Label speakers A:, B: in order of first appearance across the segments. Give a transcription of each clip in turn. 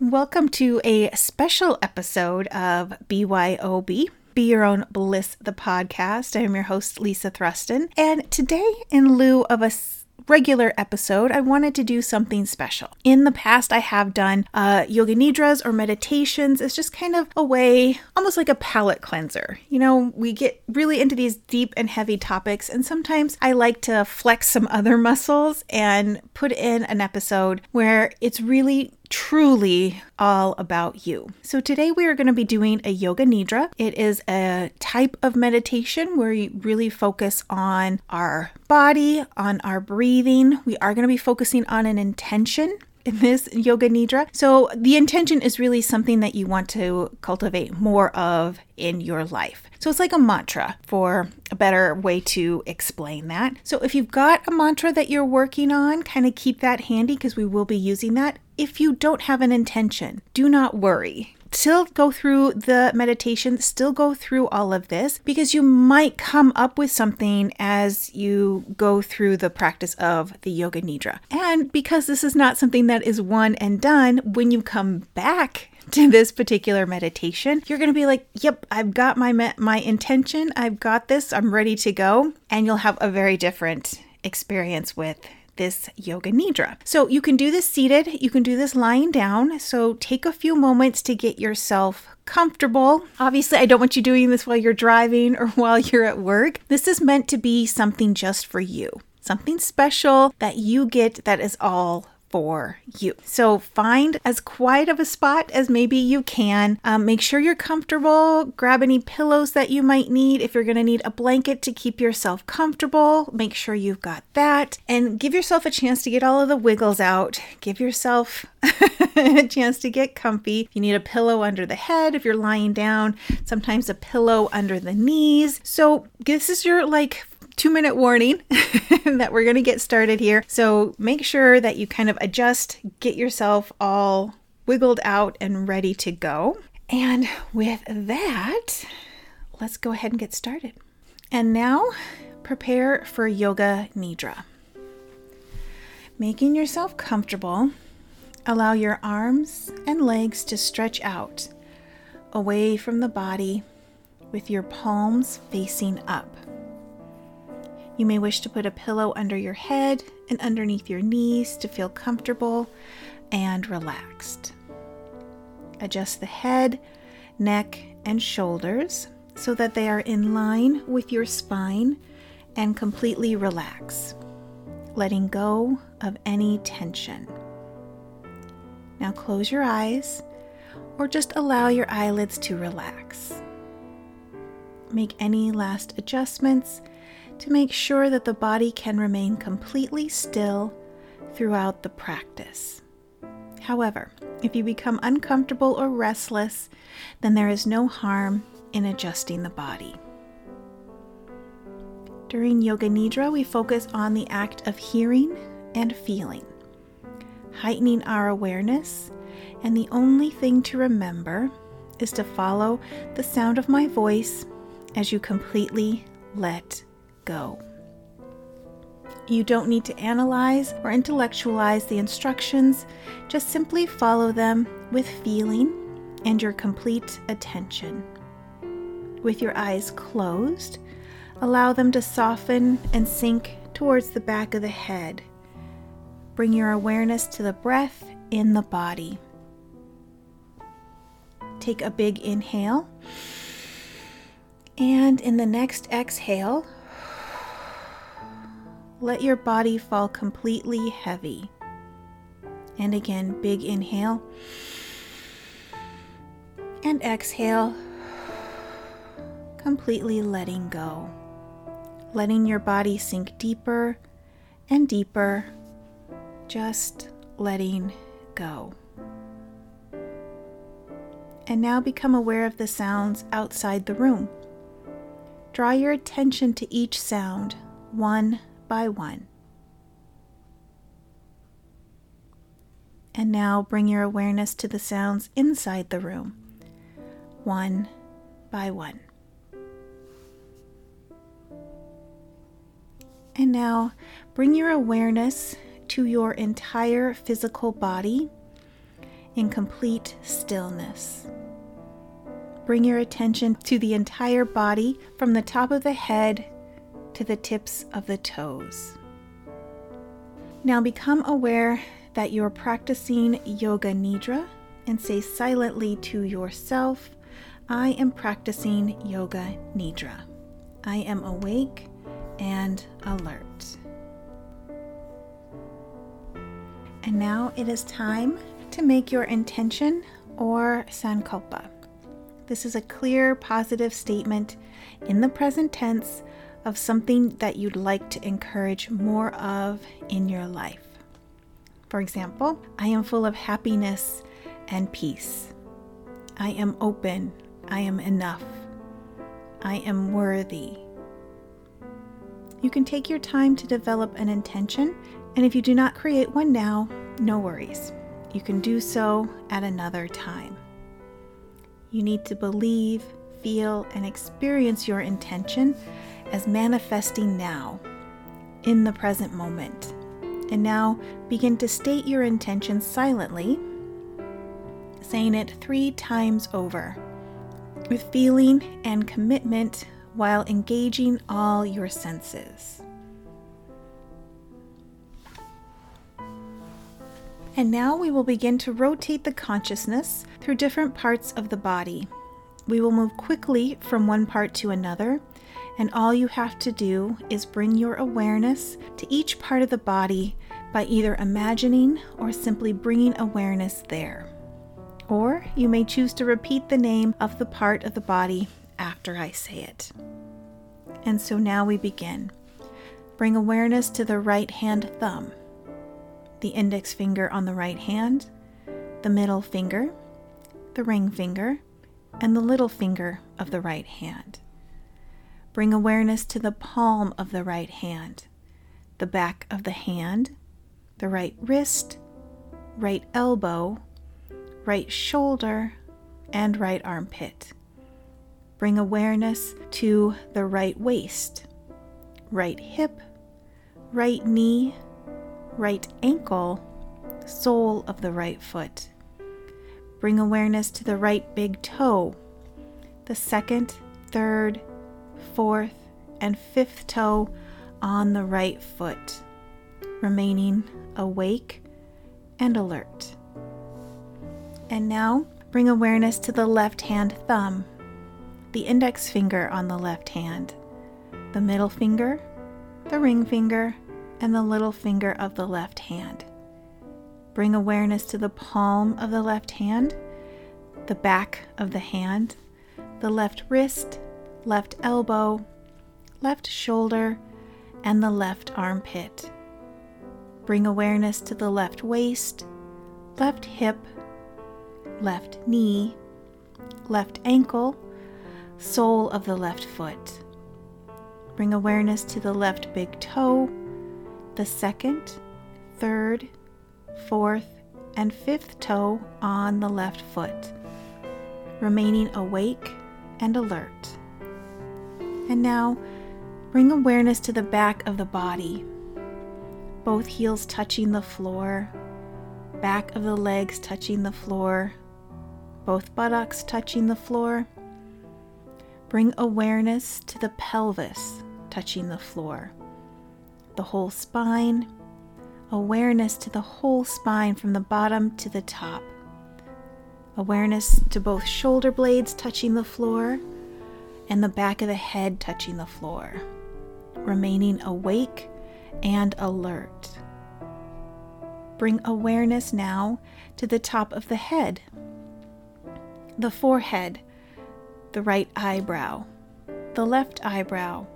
A: Welcome to a special episode of BYOB. Be Your Own Bliss, the podcast. I am your host, Lisa Thruston. And today, in lieu of a regular episode, I wanted to do something special. In the past, I have done uh, yoga nidras or meditations. It's just kind of a way, almost like a palate cleanser. You know, we get really into these deep and heavy topics, and sometimes I like to flex some other muscles and put in an episode where it's really truly all about you. So, today we are going to be doing a yoga nidra. It is a type of meditation where you really focus on our body, on our breathing. We are going to be focusing on an intention in this yoga nidra. So the intention is really something that you want to cultivate more of in your life. So it's like a mantra for a better way to explain that. So if you've got a mantra that you're working on, kind of keep that handy because we will be using that. If you don't have an intention, do not worry still go through the meditation, still go through all of this because you might come up with something as you go through the practice of the yoga nidra. And because this is not something that is one and done, when you come back to this particular meditation, you're going to be like, "Yep, I've got my my intention. I've got this. I'm ready to go." And you'll have a very different experience with this yoga nidra. So you can do this seated, you can do this lying down. So take a few moments to get yourself comfortable. Obviously, I don't want you doing this while you're driving or while you're at work. This is meant to be something just for you. Something special that you get that is all for you. So find as quiet of a spot as maybe you can. Um, make sure you're comfortable. Grab any pillows that you might need. If you're going to need a blanket to keep yourself comfortable, make sure you've got that. And give yourself a chance to get all of the wiggles out. Give yourself a chance to get comfy. If you need a pillow under the head if you're lying down, sometimes a pillow under the knees. So this is your like two minute warning that we're going to get started here. So make sure that you kind of adjust, get yourself all wiggled out and ready to go. And with that, let's go ahead and get started. And now, prepare for Yoga Nidra. Making yourself comfortable, allow your arms and legs to stretch out away from the body with your palms facing up. You may wish to put a pillow under your head and underneath your knees to feel comfortable and relaxed. Adjust the head, neck, and shoulders so that they are in line with your spine and completely relax, letting go of any tension. Now close your eyes or just allow your eyelids to relax. Make any last adjustments to make sure that the body can remain completely still throughout the practice. However, if you become uncomfortable or restless, then there is no harm in adjusting the body. During Yoga Nidra, we focus on the act of hearing and feeling, heightening our awareness, and the only thing to remember is to follow the sound of my voice as you completely let go. You don't need to analyze or intellectualize the instructions, just simply follow them with feeling and your complete attention. With your eyes closed, allow them to soften and sink towards the back of the head. Bring your awareness to the breath in the body. Take a big inhale, and in the next exhale, let your body fall completely heavy. And again, big inhale. And exhale, completely letting go. Letting your body sink deeper and deeper, just letting go. And now become aware of the sounds outside the room. Draw your attention to each sound, one by one. And now bring your awareness to the sounds inside the room, one by one. And now bring your awareness to your entire physical body, in complete stillness. Bring your attention to the entire body from the top of the head to the tips of the toes. Now become aware that you're practicing Yoga Nidra and say silently to yourself, I am practicing Yoga Nidra. I am awake and alert. And now it is time to make your intention or sankalpa. This is a clear, positive statement in the present tense of something that you'd like to encourage more of in your life. For example, I am full of happiness and peace. I am open. I am enough. I am worthy. You can take your time to develop an intention, and if you do not create one now, no worries. You can do so at another time. You need to believe, feel, and experience your intention as manifesting now, in the present moment. And now begin to state your intention silently, saying it three times over, with feeling and commitment while engaging all your senses. And now we will begin to rotate the consciousness through different parts of the body. We will move quickly from one part to another, and all you have to do is bring your awareness to each part of the body by either imagining or simply bringing awareness there. Or you may choose to repeat the name of the part of the body after I say it. And so now we begin. Bring awareness to the right hand thumb the index finger on the right hand, the middle finger, the ring finger, and the little finger of the right hand. Bring awareness to the palm of the right hand, the back of the hand, the right wrist, right elbow, right shoulder, and right armpit. Bring awareness to the right waist, right hip, right knee, right ankle, sole of the right foot. Bring awareness to the right big toe, the second, third, fourth, and fifth toe on the right foot, remaining awake and alert. And now bring awareness to the left hand thumb, the index finger on the left hand, the middle finger, the ring finger, and the little finger of the left hand. Bring awareness to the palm of the left hand, the back of the hand, the left wrist, left elbow, left shoulder, and the left armpit. Bring awareness to the left waist, left hip, left knee, left ankle, sole of the left foot. Bring awareness to the left big toe, the second, third, fourth, and fifth toe on the left foot, remaining awake and alert. And now bring awareness to the back of the body, both heels touching the floor, back of the legs touching the floor, both buttocks touching the floor. Bring awareness to the pelvis touching the floor the whole spine, awareness to the whole spine from the bottom to the top, awareness to both shoulder blades touching the floor and the back of the head touching the floor, remaining awake and alert. Bring awareness now to the top of the head, the forehead, the right eyebrow, the left eyebrow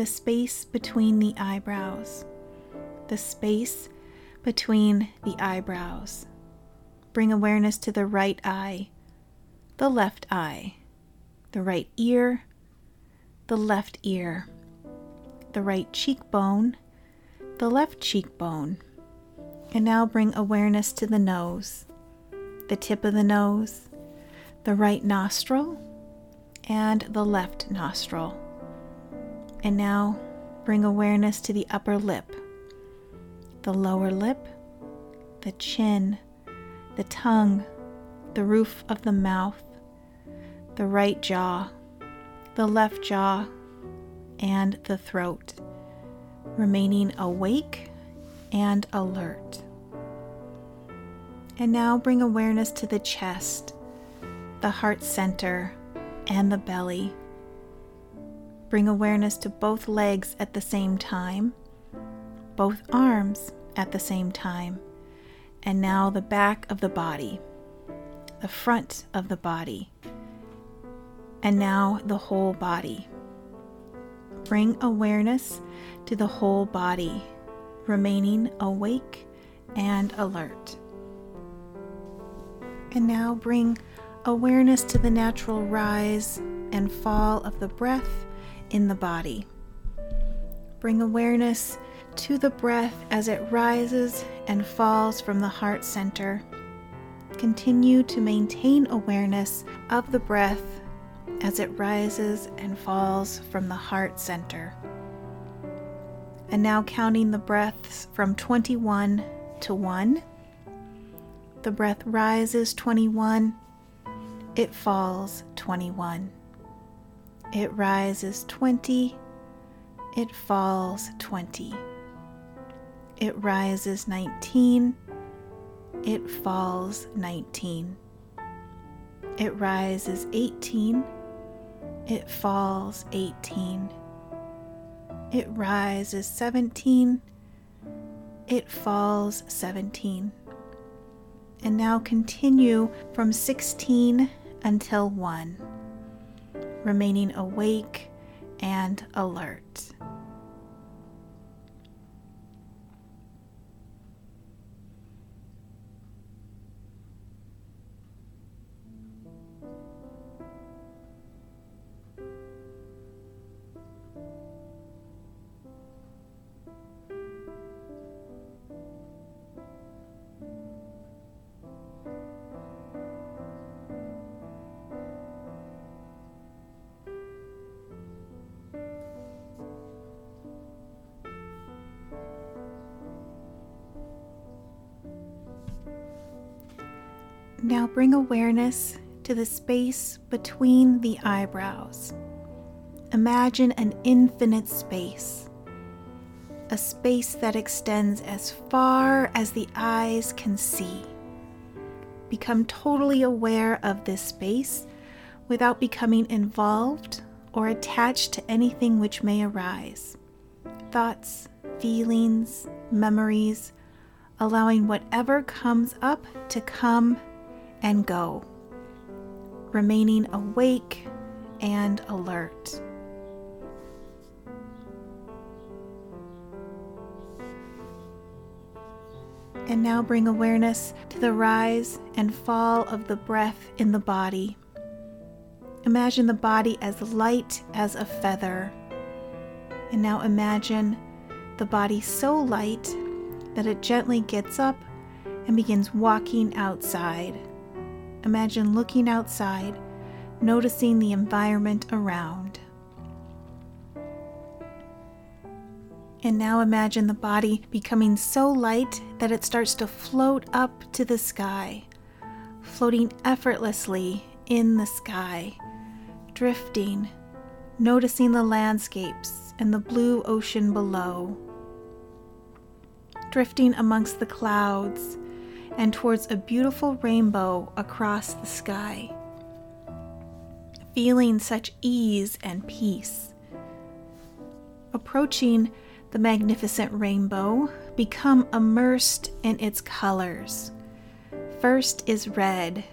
A: the space between the eyebrows, the space between the eyebrows. Bring awareness to the right eye, the left eye, the right ear, the left ear, the right cheekbone, the left cheekbone. And now bring awareness to the nose, the tip of the nose, the right nostril, and the left nostril. And now bring awareness to the upper lip, the lower lip, the chin, the tongue, the roof of the mouth, the right jaw, the left jaw, and the throat, remaining awake and alert. And now bring awareness to the chest, the heart center, and the belly. Bring awareness to both legs at the same time, both arms at the same time, and now the back of the body, the front of the body, and now the whole body. Bring awareness to the whole body, remaining awake and alert. And now bring awareness to the natural rise and fall of the breath in the body. Bring awareness to the breath as it rises and falls from the heart center. Continue to maintain awareness of the breath as it rises and falls from the heart center. And now counting the breaths from 21 to 1. The breath rises 21, it falls 21. It rises 20, it falls 20. It rises 19, it falls 19. It rises 18, it falls 18. It rises 17, it falls 17. And now continue from 16 until 1 remaining awake and alert. Now bring awareness to the space between the eyebrows. Imagine an infinite space, a space that extends as far as the eyes can see. Become totally aware of this space without becoming involved or attached to anything which may arise. Thoughts, feelings, memories, allowing whatever comes up to come and go, remaining awake and alert. And now bring awareness to the rise and fall of the breath in the body. Imagine the body as light as a feather. And now imagine the body so light that it gently gets up and begins walking outside. Imagine looking outside, noticing the environment around. And now imagine the body becoming so light that it starts to float up to the sky, floating effortlessly in the sky, drifting, noticing the landscapes and the blue ocean below, drifting amongst the clouds and towards a beautiful rainbow across the sky. Feeling such ease and peace. Approaching the magnificent rainbow, become immersed in its colors. First is red,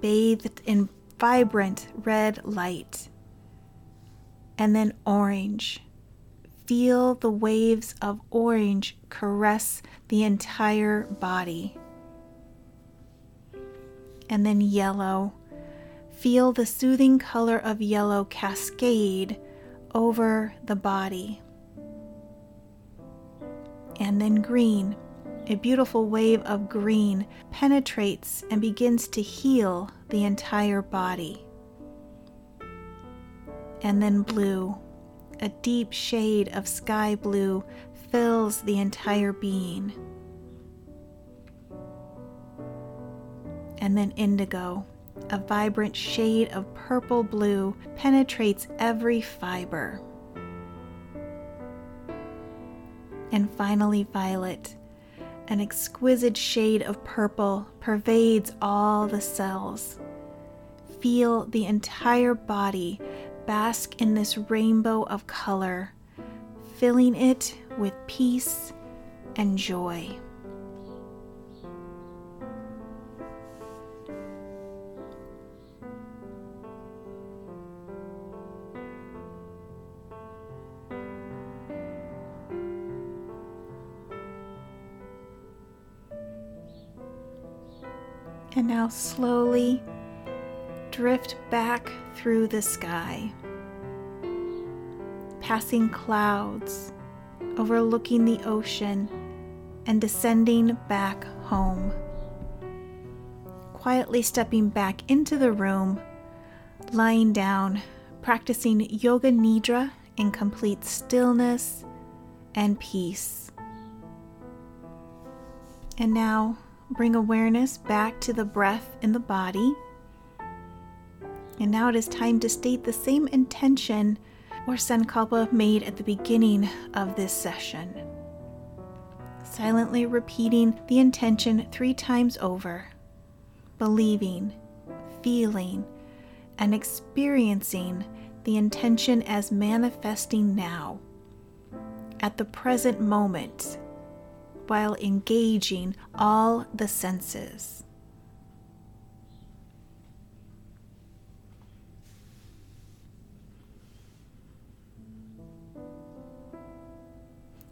A: bathed in vibrant red light. And then orange. Feel the waves of orange caress the entire body and then yellow. Feel the soothing color of yellow cascade over the body. And then green. A beautiful wave of green penetrates and begins to heal the entire body. And then blue. A deep shade of sky blue fills the entire being. And then indigo. A vibrant shade of purple blue penetrates every fiber. And finally, violet. An exquisite shade of purple pervades all the cells. Feel the entire body bask in this rainbow of color, filling it with peace and joy. Now slowly drift back through the sky, passing clouds, overlooking the ocean, and descending back home. Quietly stepping back into the room, lying down, practicing Yoga Nidra in complete stillness and peace. And now bring awareness back to the breath in the body. And now it is time to state the same intention or sankalpa made at the beginning of this session. Silently repeating the intention three times over, believing, feeling, and experiencing the intention as manifesting now, at the present moment while engaging all the senses.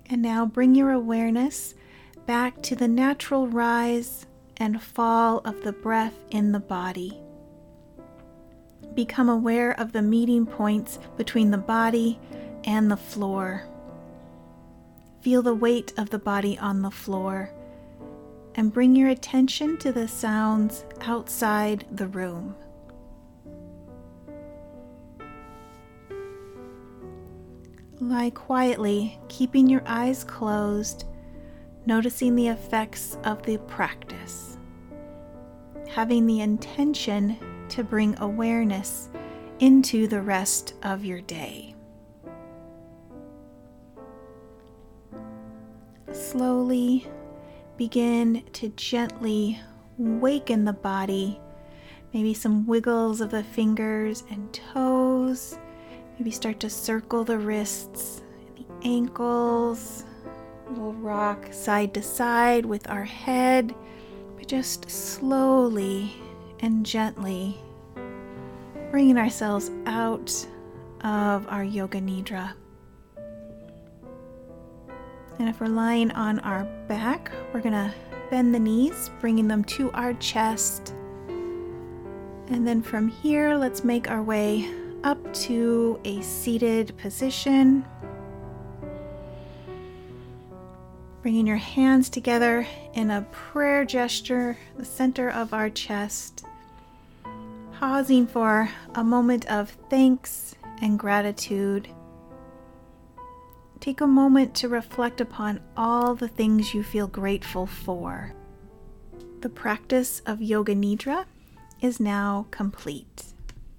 A: And now bring your awareness back to the natural rise and fall of the breath in the body. Become aware of the meeting points between the body and the floor. Feel the weight of the body on the floor and bring your attention to the sounds outside the room. Lie quietly, keeping your eyes closed, noticing the effects of the practice. Having the intention to bring awareness into the rest of your day. Slowly begin to gently waken the body. Maybe some wiggles of the fingers and toes. Maybe start to circle the wrists, the ankles. We'll rock side to side with our head, but just slowly and gently bringing ourselves out of our yoga nidra. And if we're lying on our back, we're to bend the knees, bringing them to our chest. And then from here, let's make our way up to a seated position. Bringing your hands together in a prayer gesture, the center of our chest. Pausing for a moment of thanks and gratitude Take a moment to reflect upon all the things you feel grateful for. The practice of Yoga Nidra is now complete.